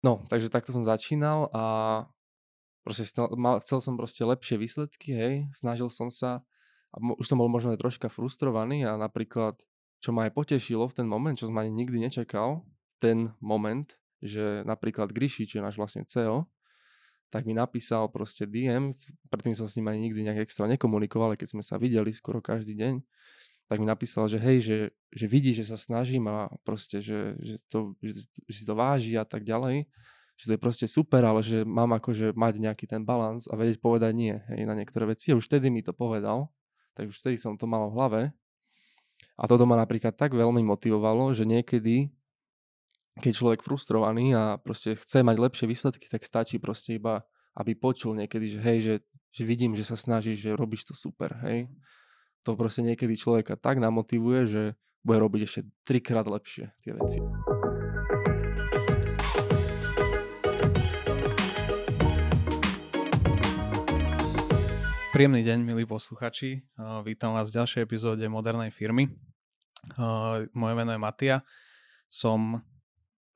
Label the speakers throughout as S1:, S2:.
S1: No, takže takto som začínal a proste stel, mal, chcel som proste lepšie výsledky, hej, snažil som sa a mo, už som bol možno aj troška frustrovaný a napríklad, čo ma aj potešilo v ten moment, čo som ani nikdy nečakal, ten moment, že napríklad Gryši, čo je náš vlastne CEO, tak mi napísal proste DM, predtým som s ním ani nikdy nejak extra nekomunikoval, keď sme sa videli skoro každý deň, tak mi napísal, že hej, že, že vidí, že sa snažím a proste, že, že, to, že, že si to váži a tak ďalej, že to je proste super, ale že mám akože mať nejaký ten balans a vedieť povedať nie hej, na niektoré veci. A už vtedy mi to povedal, tak už vtedy som to mal v hlave. A toto ma napríklad tak veľmi motivovalo, že niekedy, keď človek frustrovaný a proste chce mať lepšie výsledky, tak stačí proste iba, aby počul niekedy, že hej, že, že vidím, že sa snažíš, že robíš to super, hej to proste niekedy človeka tak namotivuje, že bude robiť ešte trikrát lepšie tie veci.
S2: Príjemný deň, milí posluchači. Vítam vás v ďalšej epizóde Modernej firmy. Moje meno je Matia. Som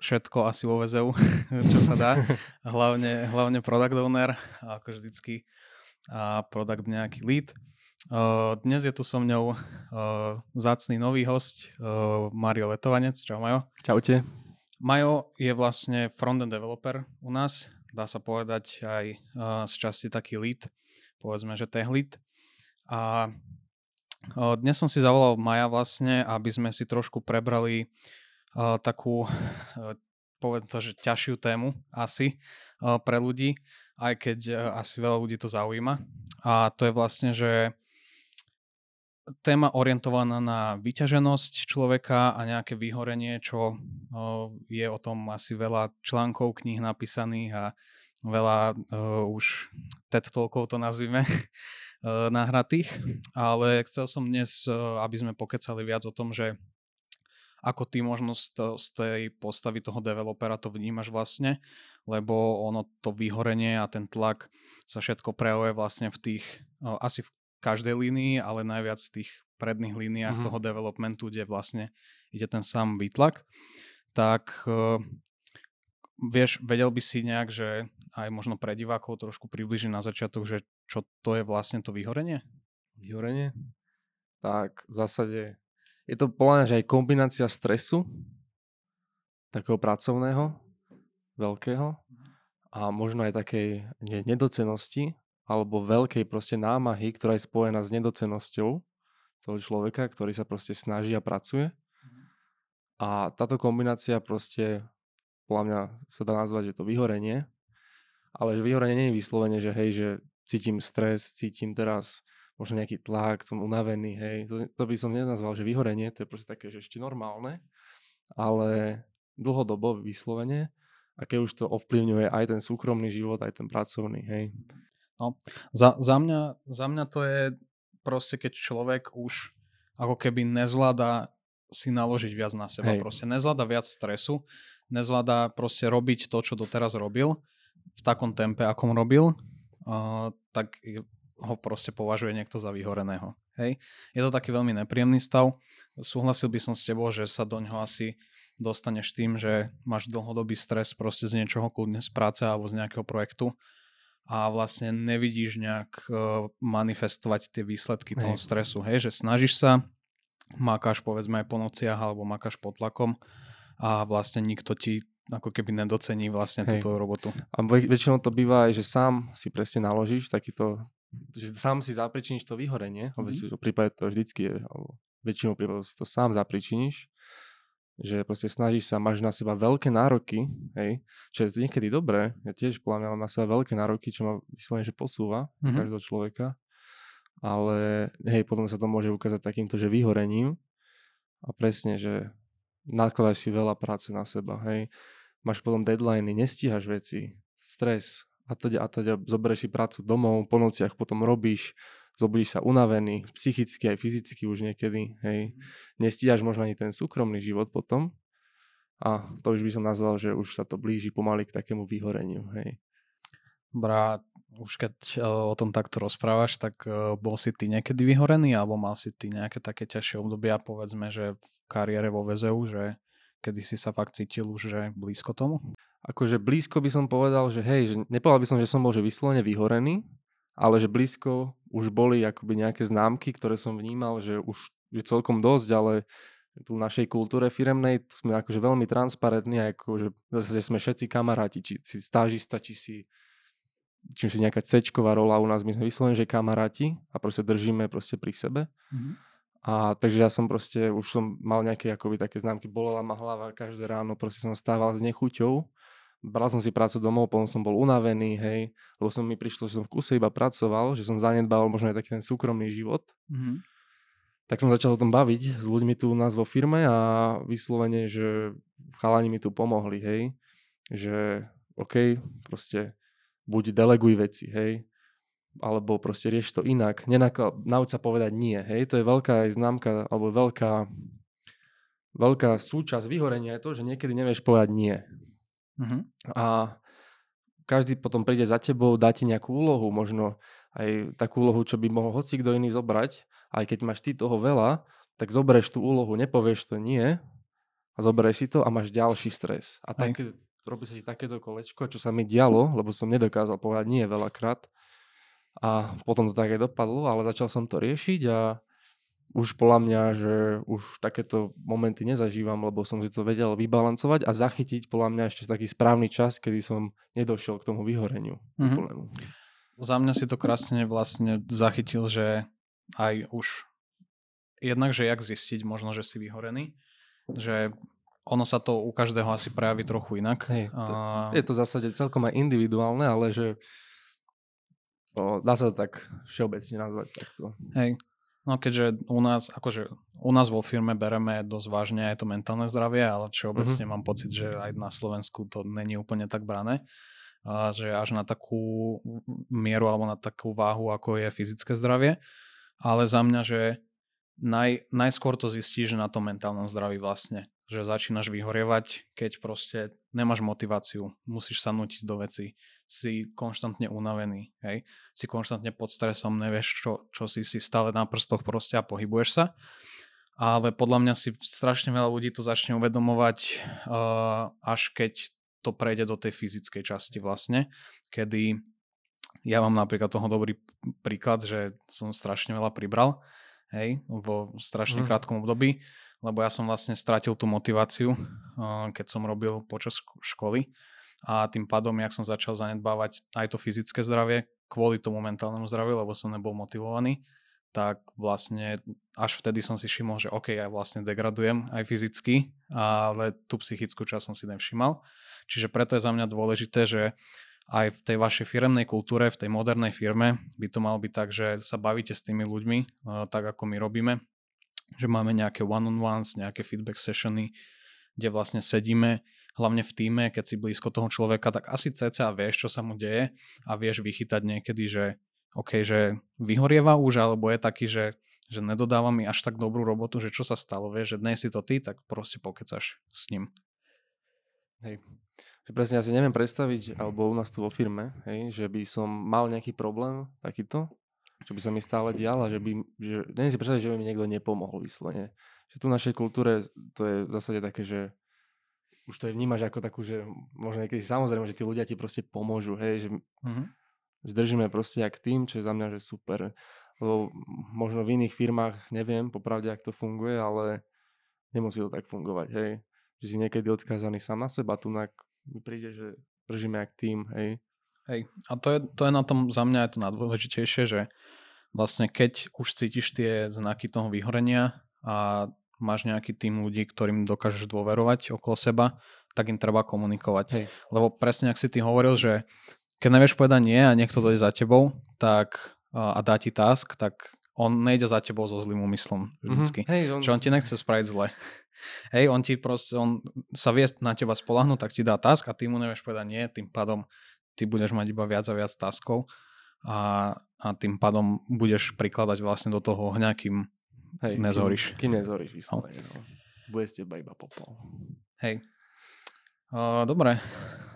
S2: všetko asi vo VZU, čo sa dá. Hlavne, hlavne product owner, ako vždycky, a product nejaký lead. Dnes je tu so mňou zácný nový host Mario Letovanec. Čau Majo.
S1: Čaute.
S2: Majo je vlastne frontend developer u nás. Dá sa povedať aj z časti taký lead. Povedzme, že tech lead. A dnes som si zavolal Maja vlastne, aby sme si trošku prebrali takú povedzme to, že ťažšiu tému asi pre ľudí, aj keď asi veľa ľudí to zaujíma. A to je vlastne, že téma orientovaná na vyťaženosť človeka a nejaké vyhorenie, čo je o tom asi veľa článkov, kníh napísaných a veľa uh, už TED Talkov to nazvime uh, nahratých, ale chcel som dnes, uh, aby sme pokecali viac o tom, že ako ty možno z, z tej postavy toho developera to vnímaš vlastne, lebo ono to vyhorenie a ten tlak sa všetko prejavuje vlastne v tých, asi v každej línii, ale najviac v tých predných líniách mm-hmm. toho developmentu, kde vlastne ide ten sám výtlak, tak uh, vieš, vedel by si nejak, že aj možno pre divákov trošku približiť na začiatok, že čo to je vlastne to vyhorenie?
S1: Vyhorenie? Tak v zásade je to podľa že aj kombinácia stresu, takého pracovného, veľkého a možno aj takej nedocenosti alebo veľkej proste námahy, ktorá je spojená s nedocenosťou toho človeka, ktorý sa proste snaží a pracuje. Mhm. A táto kombinácia proste, podľa mňa sa dá nazvať, že to vyhorenie, ale že vyhorenie nie je vyslovene, že hej, že cítim stres, cítim teraz možno nejaký tlak, som unavený, hej, to, to by som nenazval, že vyhorenie, to je proste také, že ešte normálne, ale dlhodobo vyslovene a keď už to ovplyvňuje aj ten súkromný život, aj ten pracovný, hej.
S2: No, za, za, mňa, za mňa to je proste, keď človek už ako keby nezvláda si naložiť viac na seba. Hej. Proste nezvláda viac stresu, nezvláda proste robiť to, čo doteraz robil v takom tempe, akom robil, uh, tak ho proste považuje niekto za vyhoreného. Hej. Je to taký veľmi nepríjemný stav. Súhlasil by som s tebou, že sa do ňoho asi dostaneš tým, že máš dlhodobý stres proste z niečoho, kľudne z práce alebo z nejakého projektu a vlastne nevidíš nejak uh, manifestovať tie výsledky toho stresu. Hej, že snažíš sa, makáš povedzme aj po nociach alebo makáš pod tlakom a vlastne nikto ti ako keby nedocení vlastne Hej. túto robotu.
S1: A väčšinou to býva aj, že sám si presne naložíš takýto, že sám si zapričiníš to vyhorenie, mm-hmm. v prípade to vždycky je, alebo väčšinou prípadov si to sám zapričiníš že proste snažíš sa, máš na seba veľké nároky, hej, čo je niekedy dobré, ja tiež podľa mňa mám na seba veľké nároky, čo ma vyslovene, že posúva mm-hmm. každého človeka, ale hej, potom sa to môže ukázať takýmto, že vyhorením. A presne, že nakladáš si veľa práce na seba, hej, máš potom deadliny, nestíhaš veci, stres a teda a teda zoberieš si prácu domov, po nociach potom robíš, zobudíš sa unavený, psychicky aj fyzicky už niekedy, hej. Mhm. Nestíhaš možno ani ten súkromný život potom a to už by som nazval, že už sa to blíži pomaly k takému vyhoreniu, hej.
S2: Bra, už keď uh, o tom takto rozprávaš, tak uh, bol si ty niekedy vyhorený alebo mal si ty nejaké také ťažšie obdobia, povedzme, že v kariére vo VZU, že kedy si sa fakt cítil už, že blízko tomu?
S1: Akože blízko by som povedal, že hej, že nepovedal by som, že som bol že vyslovene vyhorený, ale že blízko už boli akoby nejaké známky, ktoré som vnímal, že už je celkom dosť, ale tu v našej kultúre firemnej sme akože veľmi transparentní, akože zase sme všetci kamaráti, či si stážista, či si čím si nejaká cečková rola u nás, my sme vyslovene, že kamaráti a proste držíme proste pri sebe. Mm-hmm. A takže ja som proste, už som mal nejaké akoby také známky, bolela ma hlava každé ráno, proste som stával s nechuťou. Bral som si prácu domov, potom som bol unavený, hej, lebo som mi prišlo, že som v kuse iba pracoval, že som zanedbal možno aj taký ten súkromný život. Mm-hmm. Tak som začal o tom baviť s ľuďmi tu u nás vo firme a vyslovene, že chalani mi tu pomohli, hej, že OK, proste buď deleguj veci, hej, alebo proste rieš to inak. Nenakla, nauč sa povedať nie, hej, to je veľká aj známka, alebo veľká, veľká súčasť vyhorenia je to, že niekedy nevieš povedať nie. Mm-hmm. A každý potom príde za tebou, dá ti nejakú úlohu, možno aj takú úlohu, čo by mohol hoci kto iný zobrať, aj keď máš ty toho veľa, tak zoberieš tú úlohu, nepovieš to nie a zoberieš si to a máš ďalší stres. A tak, robí sa ti takéto kolečko, čo sa mi dialo, lebo som nedokázal povedať nie veľakrát, a potom to také dopadlo, ale začal som to riešiť a už podľa mňa, že už takéto momenty nezažívam, lebo som si to vedel vybalancovať a zachytiť podľa mňa ešte taký správny čas, kedy som nedošiel k tomu vyhoreniu. Mm-hmm.
S2: Za mňa si to krásne vlastne zachytil, že aj už jednak, že jak zistiť možno, že si vyhorený, že ono sa to u každého asi prejaví trochu inak.
S1: Hej, to, a... Je to v zásade celkom aj individuálne, ale že No, dá sa to tak všeobecne nazvať takto.
S2: Hej. No keďže u nás, akože u nás vo firme bereme dosť vážne aj to mentálne zdravie, ale všeobecne mm-hmm. mám pocit, že aj na Slovensku to není úplne tak brané. A že až na takú mieru alebo na takú váhu, ako je fyzické zdravie. Ale za mňa, že naj, najskôr to zistíš na tom mentálnom zdraví vlastne. Že začínaš vyhorievať, keď proste nemáš motiváciu, musíš sa nutiť do veci si konštantne unavený, hej, si konštantne pod stresom, nevieš, čo, čo si si stále na prstoch proste a pohybuješ sa. Ale podľa mňa si strašne veľa ľudí to začne uvedomovať uh, až keď to prejde do tej fyzickej časti vlastne, kedy ja mám napríklad toho dobrý príklad, že som strašne veľa pribral, hej, vo strašne mm. krátkom období, lebo ja som vlastne stratil tú motiváciu, uh, keď som robil počas školy a tým pádom, jak som začal zanedbávať aj to fyzické zdravie kvôli tomu mentálnemu zdraviu, lebo som nebol motivovaný, tak vlastne až vtedy som si všimol, že OK, ja vlastne degradujem aj fyzicky, ale tú psychickú časť som si nevšimal. Čiže preto je za mňa dôležité, že aj v tej vašej firemnej kultúre, v tej modernej firme by to malo byť tak, že sa bavíte s tými ľuďmi, eh, tak ako my robíme, že máme nejaké one-on-ones, nejaké feedback sessiony, kde vlastne sedíme hlavne v týme, keď si blízko toho človeka, tak asi cca vieš, čo sa mu deje a vieš vychytať niekedy, že OK, že vyhorieva už, alebo je taký, že, že nedodáva mi až tak dobrú robotu, že čo sa stalo, vieš, že dnes si to ty, tak proste pokecaš s ním.
S1: Hej. Presne ja si neviem predstaviť, alebo u nás tu vo firme, hej, že by som mal nejaký problém takýto, čo by sa mi stále dial a že by, že, neviem si predstaviť, že by mi niekto nepomohol vyslovene. Že tu v našej kultúre to je v zásade také, že už to je vnímaš ako takú, že možno niekedy samozrejme, že tí ľudia ti proste pomôžu, hej, že mm-hmm. zdržíme proste jak tým, čo je za mňa, že super. Lebo možno v iných firmách neviem popravde, ak to funguje, ale nemusí to tak fungovať, hej. Že si niekedy odkázaný sám na seba, tu mi príde, že držíme jak tým, hej.
S2: Hej, a to je, to je na tom za mňa je to najdôležitejšie, že vlastne keď už cítiš tie znaky toho vyhorenia a máš nejaký tým ľudí, ktorým dokážeš dôverovať okolo seba, tak im treba komunikovať. Hej. Lebo presne, ak si ty hovoril, že keď nevieš povedať nie a niekto dojde za tebou tak, a dá ti task, tak on nejde za tebou so zlým úmyslom vždycky. Mm-hmm. Hej, on... Že on ti nechce spraviť zle. Hej, on ti proste, on sa vie na teba spolahnúť, tak ti dá task a ty mu nevieš povedať nie, tým pádom ty budeš mať iba viac a viac taskov a, a tým pádom budeš prikladať vlastne do toho nejakým Hej, nezhoríš.
S1: Kým, kým nezhoríš, vyslovene. No. Bude z teba iba popol.
S2: Hej. Uh, dobre.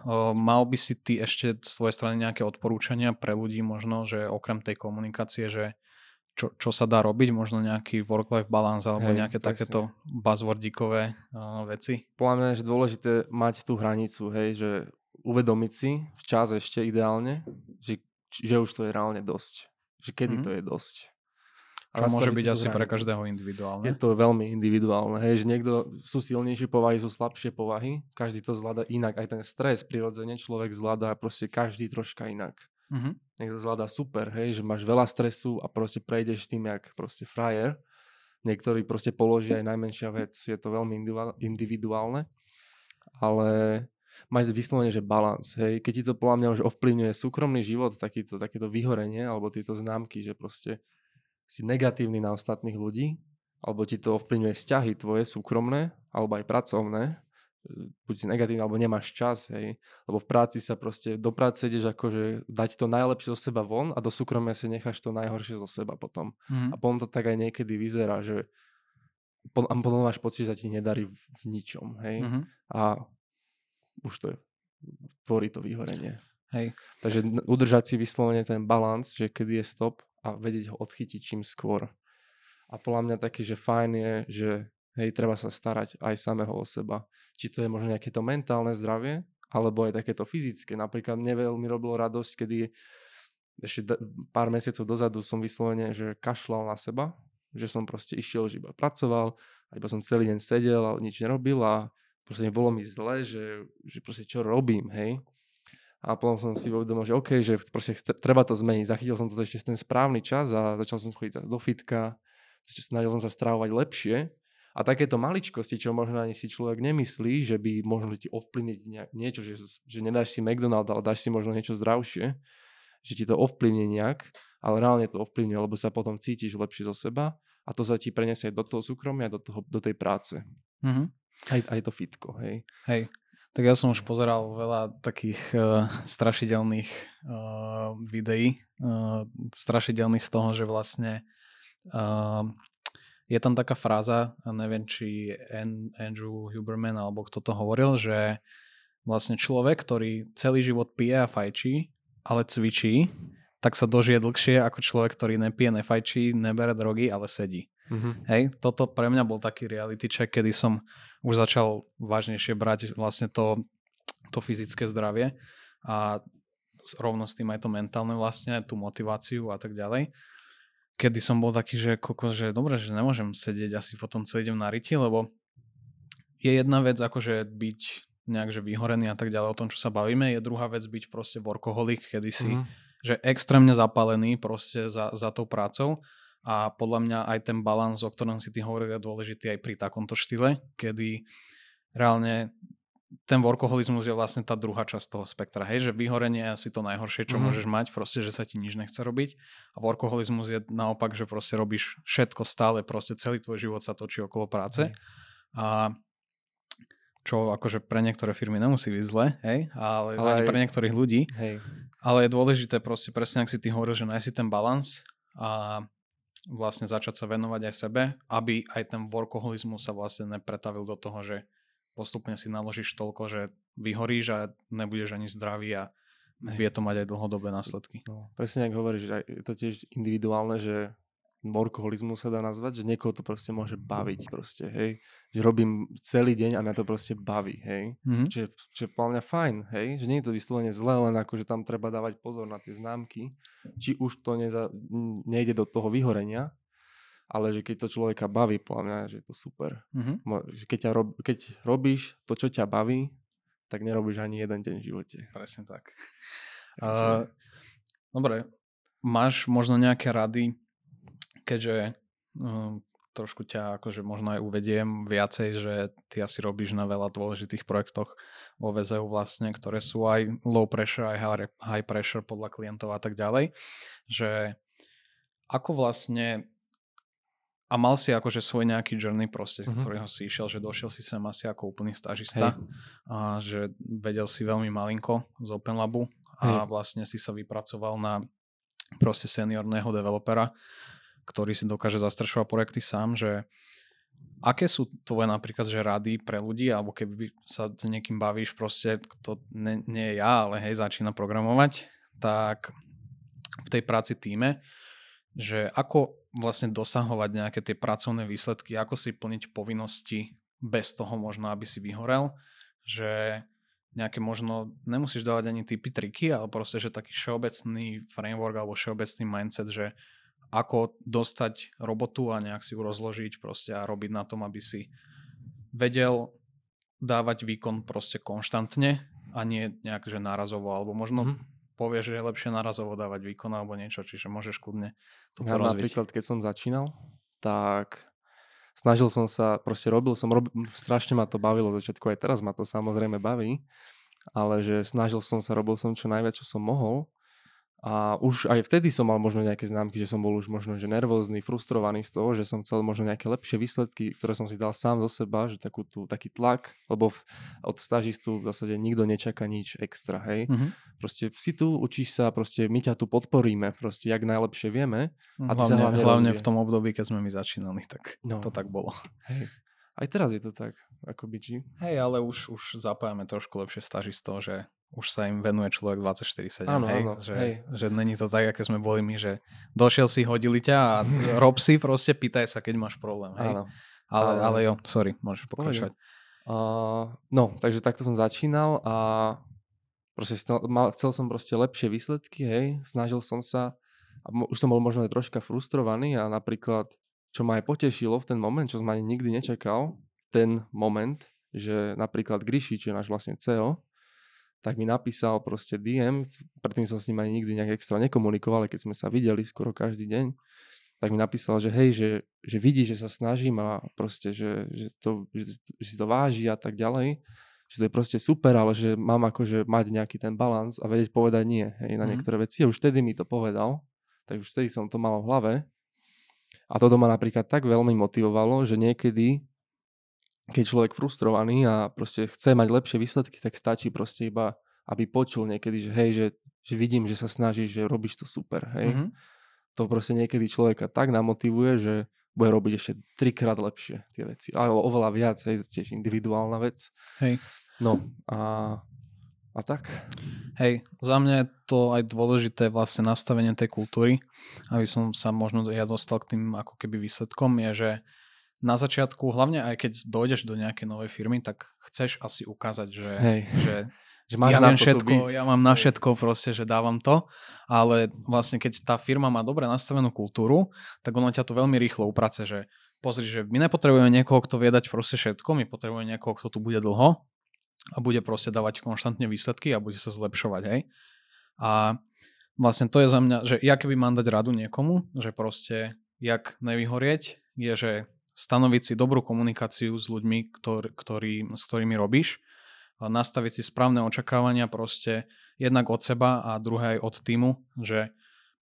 S2: Uh, mal by si ty ešte z tvojej strany nejaké odporúčania pre ľudí možno, že okrem tej komunikácie, že čo, čo sa dá robiť, možno nejaký work-life balance alebo
S1: Hej,
S2: nejaké
S1: presne.
S2: takéto buzzwordíkové uh, veci.
S1: Podľa mňa je že dôležité mať tú hranicu, hej, že uvedomiť si včas ešte ideálne, že, že už to je reálne dosť. Že kedy
S2: Mhm.
S1: to je dosť.
S2: Čo môže byť asi pre
S1: hranicu.
S2: každého
S1: Je
S2: individuálne.
S1: to veľmi individuálne, hej, že niekto sú silnejšie povahy, sú slabšie povahy, každý to zvláda inak, aj ten stres prirodzene človek zvláda proste každý troška inak.
S2: Mhm.
S1: Niekto zvláda super, hej, že máš veľa stresu a proste prejdeš tým jak proste frajer. Niektorí proste položia aj najmenšia vec, je to veľmi individuál- individuálne, ale mať vyslovene, že balans, hej, keď ti to podľa mňa už ovplyvňuje súkromný život, takýto, takéto vyhorenie, alebo tieto známky, že proste si negatívny na ostatných ľudí, alebo ti to ovplyvňuje vzťahy tvoje súkromné, alebo aj pracovné, buď si negatívny, alebo nemáš čas, hej, lebo v práci sa proste, do práce ideš akože dať to najlepšie zo seba von a do súkromia si necháš to najhoršie zo seba potom.
S2: Mhm.
S1: A potom to tak aj niekedy vyzerá, že a potom máš pocit, že sa ti nedarí v, ničom, hej,
S2: Mhm.
S1: a už to je, tvorí to vyhorenie.
S2: Hej.
S1: Takže udržať si vyslovene ten balans, že kedy je stop a vedieť ho odchytiť čím skôr. A podľa mňa taký, že fajn je, že hej, treba sa starať aj samého o seba. Či to je možno nejaké to mentálne zdravie, alebo aj takéto fyzické. Napríklad mne veľmi robilo radosť, kedy ešte pár mesiacov dozadu som vyslovene, že kašľal na seba, že som proste išiel, že iba pracoval a iba som celý deň sedel a nič nerobil a proste bolo mi zle, že, že proste čo robím, hej. A potom som si uvedomil, že OK, že proste treba to zmeniť. Zachytil som to ešte v ten správny čas a začal som chodiť do fitka, snažil som sa strávovať lepšie. A takéto maličkosti, čo možno ani si človek nemyslí, že by možno ti ovplyvniť nie- niečo, že, že nedáš si McDonald, ale dáš si možno niečo zdravšie, že ti to ovplyvne nejak, ale reálne to ovplyvňuje, lebo sa potom cítiš lepšie zo seba a to sa ti preniesie do toho súkromia, do, toho, do tej práce.
S2: Mhm.
S1: Aj, aj to fitko, hej.
S2: Hej. Tak ja som už pozeral veľa takých uh, strašidelných uh, videí, uh, strašidelných z toho, že vlastne uh, je tam taká fráza, neviem, či An- Andrew Huberman alebo kto to hovoril, že vlastne človek, ktorý celý život pije a fajčí, ale cvičí, tak sa dožije dlhšie ako človek, ktorý nepije, nefajčí, nebere drogy, ale sedí.
S1: Mhm.
S2: Hej, toto pre mňa bol taký reality check, kedy som už začal vážnejšie brať vlastne to, to fyzické zdravie a rovno s tým aj to mentálne vlastne, tú motiváciu a tak ďalej. Kedy som bol taký, že koko, že dobre, že nemôžem sedieť asi potom celý deň na riti, lebo je jedna vec akože byť nejak že vyhorený a tak ďalej o tom, čo sa bavíme, je druhá vec byť proste workoholik, kedy si
S1: Mhm.
S2: že extrémne zapálený proste za, za tou prácou a podľa mňa aj ten balans, o ktorom si ty hovoril, je dôležitý aj pri takomto štýle, kedy reálne ten workoholizmus je vlastne tá druhá časť toho spektra, hej, že vyhorenie je asi to najhoršie, čo
S1: Mhm.
S2: môžeš mať, proste, že sa ti nič nechce robiť a workoholizmus je naopak, že proste robíš všetko stále, proste celý tvoj život sa točí okolo práce
S1: Hej.
S2: a čo akože pre niektoré firmy nemusí byť zle, hej, ale,
S1: Ale aj-
S2: pre niektorých ľudí,
S1: Hej.
S2: ale je dôležité proste presne, ak si ty hovoril, že nájsť si ten balans a vlastne začať sa venovať aj sebe, aby aj ten workoholizmus sa vlastne nepretavil do toho, že postupne si naložíš toľko, že vyhoríš a nebudeš ani zdravý a vie to mať aj dlhodobé následky.
S1: No, presne ako hovoríš, je to tiež individuálne, že workoholizmus sa dá nazvať, že niekoho to proste môže baviť proste, hej. Že robím celý deň a mňa to proste baví, hej.
S2: Mhm.
S1: Čo je, čo je podľa mňa fajn, hej. Že nie je to vyslovene zle, len ako, že tam treba dávať pozor na tie známky, či už to neza, nejde do toho vyhorenia, ale že keď to človeka baví, podľa mňa, že je to super.
S2: Mhm.
S1: Že keď, ťa rob, keď robíš to, čo ťa baví, tak nerobíš ani jeden deň v živote.
S2: Presne tak.
S1: Takže-
S2: Uh, dobre, máš možno nejaké rady, keďže um, trošku ťa akože možno aj uvediem viacej, že ty asi robíš na veľa dôležitých projektoch vo VZU vlastne, ktoré sú aj low pressure, aj high- pressure podľa klientov a tak ďalej, že ako vlastne a mal si akože svoj nejaký journey proste,
S1: Mhm.
S2: mm-hmm. ktorého si išiel, že došiel si sem asi ako úplný stažista a že vedel si veľmi malinko z Open Labu a
S1: Hej.
S2: vlastne si sa vypracoval na proste seniorného developera, ktorý si dokáže zastrešovať projekty sám, že aké sú tvoje napríklad že rady pre ľudí, alebo keby sa s niekým bavíš proste, kto ne, nie je ja, ale hej, začína programovať, tak v tej práci týme, že ako vlastne dosahovať nejaké tie pracovné výsledky, ako si plniť povinnosti bez toho možno, aby si vyhorel, že nejaké možno, nemusíš dávať ani typy, triky, ale proste, že taký všeobecný framework alebo všeobecný mindset, že ako dostať robotu a nejak si ju rozložiť proste a robiť na tom, aby si vedel dávať výkon proste konštantne a nie nejak, že nárazovo, alebo možno mm-hmm. povieš, že je lepšie nárazovo dávať výkon alebo niečo, čiže môžeš kľudne toto ja, rozviť.
S1: Napríklad, keď som začínal, tak snažil som sa, proste robil som, rob, strašne ma to bavilo začiatku, aj teraz ma to samozrejme baví, ale že snažil som sa, robil som čo najviac, čo som mohol a už aj vtedy som mal možno nejaké známky, že som bol už možno že nervózny, frustrovaný z toho, že som chcel možno nejaké lepšie výsledky, ktoré som si dal sám zo seba, že takú tú, taký tlak, lebo od stažistu v zásade nikto nečaká nič extra, hej. Mm-hmm. Proste si tu, učíš sa, proste my ťa tu podporíme, proste jak najlepšie vieme.
S2: A hlavne, hlavne, hlavne v tom období, keď sme my začínali, tak no. to tak bolo.
S1: Hej. Aj teraz je to tak, ako či.
S2: Hej, ale už, už zapájame trošku lepšie stažistov, že už sa im venuje človek 24-7,
S1: áno,
S2: hej?
S1: Áno,
S2: že,
S1: hej.
S2: že není to tak, aké sme boli my, že došiel si, hodili ťa a rob si proste, pýtaj sa, keď máš problém, hej? Áno. Ale, ale, ale jo, sorry, môžeš pokračovať.
S1: Uh, no, takže takto som začínal a proste stel, mal, chcel som proste lepšie výsledky, hej, snažil som sa a mo, už som bol možno aj troška frustrovaný a napríklad, čo ma aj potešilo v ten moment, čo som ani nikdy nečakal, ten moment, že napríklad Gryši, čo je náš vlastne CEO, tak mi napísal proste DM, predtým som s ním ani nikdy nejak extra nekomunikoval, ale keď sme sa videli skoro každý deň, tak mi napísal, že hej, že, že vidí, že sa snažím a proste, že, že, to, že, že si to váži a tak ďalej, že to je proste super, ale že mám akože mať nejaký ten balans a vedieť povedať nie hej, na mm. niektoré veci. A už vtedy mi to povedal, tak už vtedy som to mal v hlave. A toto ma napríklad tak veľmi motivovalo, že niekedy keď človek frustrovaný a proste chce mať lepšie výsledky, tak stačí proste iba, aby počul niekedy, že hej, že, že vidím, že sa snažíš, že robíš to super, hej. Mm-hmm. To proste niekedy človeka tak namotivuje, že bude robiť ešte trikrát lepšie tie veci. Ale oveľa viac, hej, tiež individuálna vec.
S2: Hej.
S1: No a, a tak.
S2: Hej, za mňa je to aj dôležité vlastne nastavenie tej kultúry, aby som sa možno ja dostal k tým ako keby výsledkom, je, že na začiatku, hlavne aj keď dojdeš do nejakej novej firmy, tak chceš asi ukázať, že,
S1: Hej.
S2: že,
S1: že máš
S2: ja
S1: na
S2: všetko,
S1: byť.
S2: ja mám na všetko proste, že dávam to, ale vlastne keď tá firma má dobre nastavenú kultúru, tak ono ťa to veľmi rýchlo uprace, že pozri, že my nepotrebujeme niekoho, kto vie dať proste všetko, my potrebujeme niekoho, kto tu bude dlho a bude proste dávať konštantne výsledky a bude sa zlepšovať, hej. A vlastne to je za mňa, že ja keby mám dať radu niekomu, že proste jak nevyhorieť, je, že stanoviť si dobrú komunikáciu s ľuďmi, ktor, ktorý, s ktorými robíš, nastaviť si správne očakávania proste jednak od seba a druhé aj od týmu, že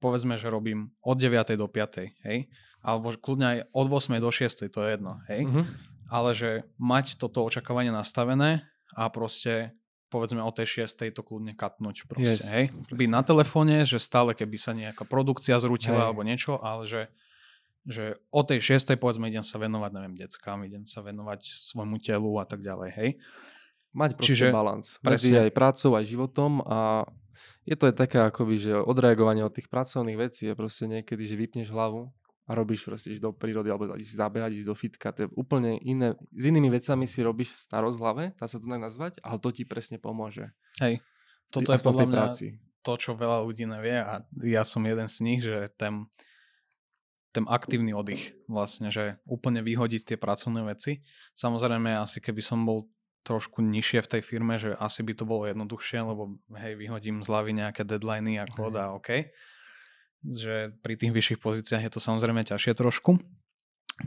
S2: povedzme, že robím od 9. do 5. hej, alebo kľudne aj od 8. do 6. to je jedno, hej, mm-hmm. ale že mať toto očakávanie nastavené a proste povedzme o tej 6. to kľudne katnúť proste, yes, hej. Byť na telefóne, že stále keby sa nejaká produkcia zrútila hey. alebo niečo, ale že že o tej šiestej povedzme idem sa venovať, neviem, deckám, idem sa venovať svojmu telu a tak ďalej, hej.
S1: Mať proste Čiže, balans medzi aj prácou, aj životom a je to aj také akoby, že odreagovanie od tých pracovných vecí je proste niekedy, že vypneš hlavu a robíš proste, do prírody alebo ideš zabehať, ideš do fitka, to je úplne iné, s inými vecami si robíš starosť v hlave, dá sa to tak nazvať, ale to ti presne pomôže.
S2: Hej, toto je podľa mňa práci. to, čo veľa ľudí nevie a ja som jeden z nich, že ten ten aktívny oddych vlastne, že úplne vyhodiť tie pracovné veci. Samozrejme, asi keby som bol trošku nižšie v tej firme, že asi by to bolo jednoduchšie, lebo hej, vyhodím z hlavy nejaké deadliny a kód a OK. Že pri tých vyšších pozíciách je to samozrejme ťažšie trošku,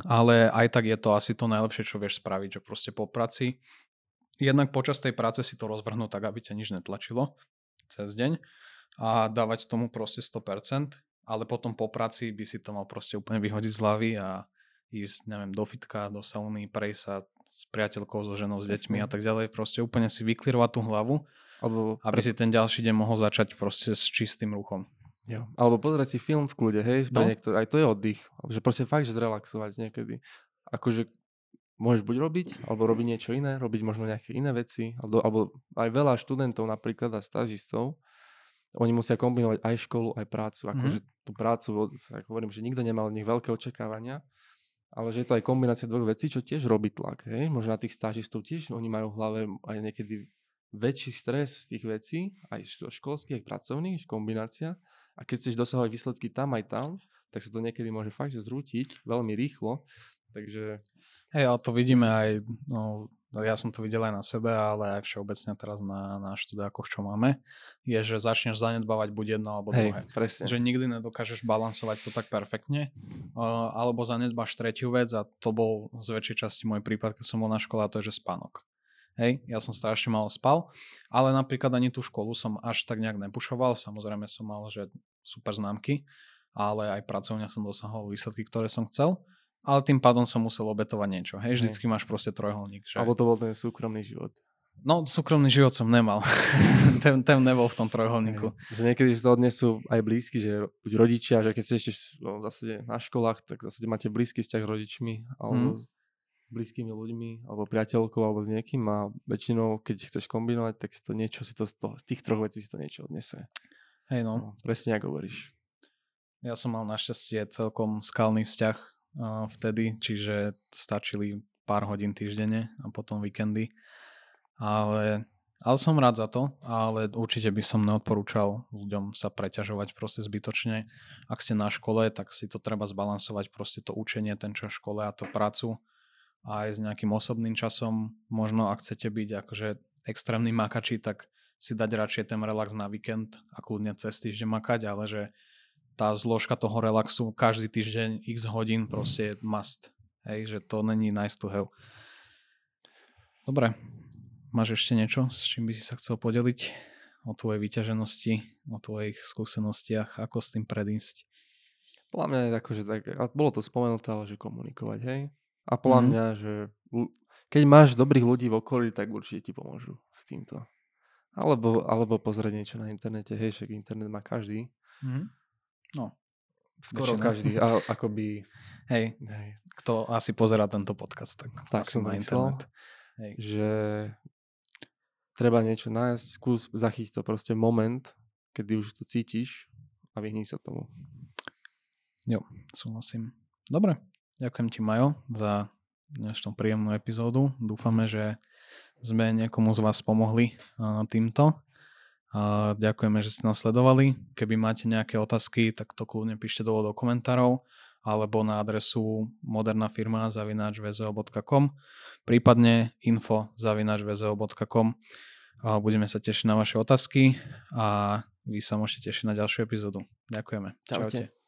S2: ale aj tak je to asi to najlepšie, čo vieš spraviť, že proste po práci, jednak počas tej práce si to rozvrhnúť tak, aby ťa nič netlačilo cez deň a dávať tomu proste 100%, ale potom po práci by si to mal proste úplne vyhodiť z hlavy a ísť, neviem, do fitka, do sauny, prejsť sa s priateľkou, so ženou, s deťmi a tak ďalej. Proste úplne si vyklirovať tú hlavu, Alebo aby pre... si ten ďalší deň mohol začať proste s čistým ruchom.
S1: Jo. Alebo pozrieť si film v kľude, hej, pre no? niektoré, aj to je oddych. Že proste fakt, že zrelaxovať niekedy. Akože môžeš buď robiť, alebo robiť niečo iné, robiť možno nejaké iné veci, alebo, alebo aj veľa študentov napríklad a stážistov oni musia kombinovať aj školu, aj prácu.
S2: Mhm.
S1: Akože tú prácu, tak hovorím, že nikto nemal od nich veľké očakávania, ale že je to aj kombinácia dvoch vecí, čo tiež robí tlak. Hej? Možno na tých stážistov tiež, oni majú v hlave aj niekedy väčší stres z tých vecí, aj školských, aj pracovných, kombinácia. A keď chceš dosahovať výsledky tam aj tam, tak sa to niekedy môže fakt že zrútiť veľmi rýchlo. Takže...
S2: Hej, ale to vidíme aj, no, ja som to videl aj na sebe, ale aj všeobecne teraz na, na študákoch, čo máme, je, že začneš zanedbávať buď jedno alebo
S1: Hej,
S2: druhé.
S1: presne.
S2: Že nikdy nedokážeš balansovať to tak perfektne, uh, alebo zanedbáš tretiu vec a to bol z väčšej časti môj prípad, keď som bol na škole, a to je, že spánok. Hej, ja som strašne málo spal, ale napríklad ani tú školu som až tak nejak nepušoval, samozrejme som mal, že super známky, ale aj pracovne som dosahoval výsledky, ktoré som chcel ale tým pádom som musel obetovať niečo. Hej, vždycky máš proste trojholník. Že...
S1: Alebo to bol ten súkromný život.
S2: No, súkromný život som nemal. ten, ten nebol v tom trojholníku.
S1: Že niekedy si to odnesú aj blízky, že buď rodičia, že keď ste ešte no, v zásade na školách, tak v zásade máte blízky vzťah s rodičmi, alebo mm. s blízkymi ľuďmi, alebo priateľkou, alebo s niekým a väčšinou, keď chceš kombinovať, tak si to niečo, si to z, toho, z tých troch vecí si to niečo odnese.
S2: Hej no.
S1: no. Presne ako hovoríš.
S2: Ja som mal našťastie celkom skalný vzťah vtedy, čiže stačili pár hodín týždenne a potom víkendy. Ale, ale som rád za to, ale určite by som neodporúčal ľuďom sa preťažovať proste zbytočne. Ak ste na škole, tak si to treba zbalansovať proste to učenie, ten čas škole a to prácu a aj s nejakým osobným časom. Možno ak chcete byť akože extrémny makači, tak si dať radšej ten relax na víkend a kľudne cez týždeň makať, ale že tá zložka toho relaxu každý týždeň x hodín proste je must. Hej, že to není nice to have. Dobre, máš ešte niečo, s čím by si sa chcel podeliť o tvojej vyťaženosti, o tvojich skúsenostiach, ako s tým predísť?
S1: Podľa mňa je tako, že tak, a bolo to spomenuté, ale že komunikovať, hej? A podľa mm-hmm. mňa, že keď máš dobrých ľudí v okolí, tak určite ti pomôžu s týmto. Alebo, alebo pozrieť niečo na internete, hej, však internet má každý. Mm-hmm.
S2: No.
S1: Skoro väčšina. každý, a, akoby...
S2: Hej, hej, kto asi pozera tento podcast, tak,
S1: tak
S2: asi
S1: na internet. Hej. Že treba niečo nájsť, skús zachytiť to proste moment, kedy už to cítiš a vyhni sa tomu.
S2: Jo, súhlasím. Dobre, ďakujem ti Majo za dnešnú príjemnú epizódu. Dúfame, že sme niekomu z vás pomohli týmto. Ďakujeme, že ste nás sledovali. Keby máte nejaké otázky, tak to kľudne píšte dole do komentárov alebo na adresu modernafirma zavinačvzo.com prípadne info zavinačvzo.com Budeme sa tešiť na vaše otázky a vy sa môžete tešiť na ďalšiu epizódu. Ďakujeme.
S1: Čaute. Čaute.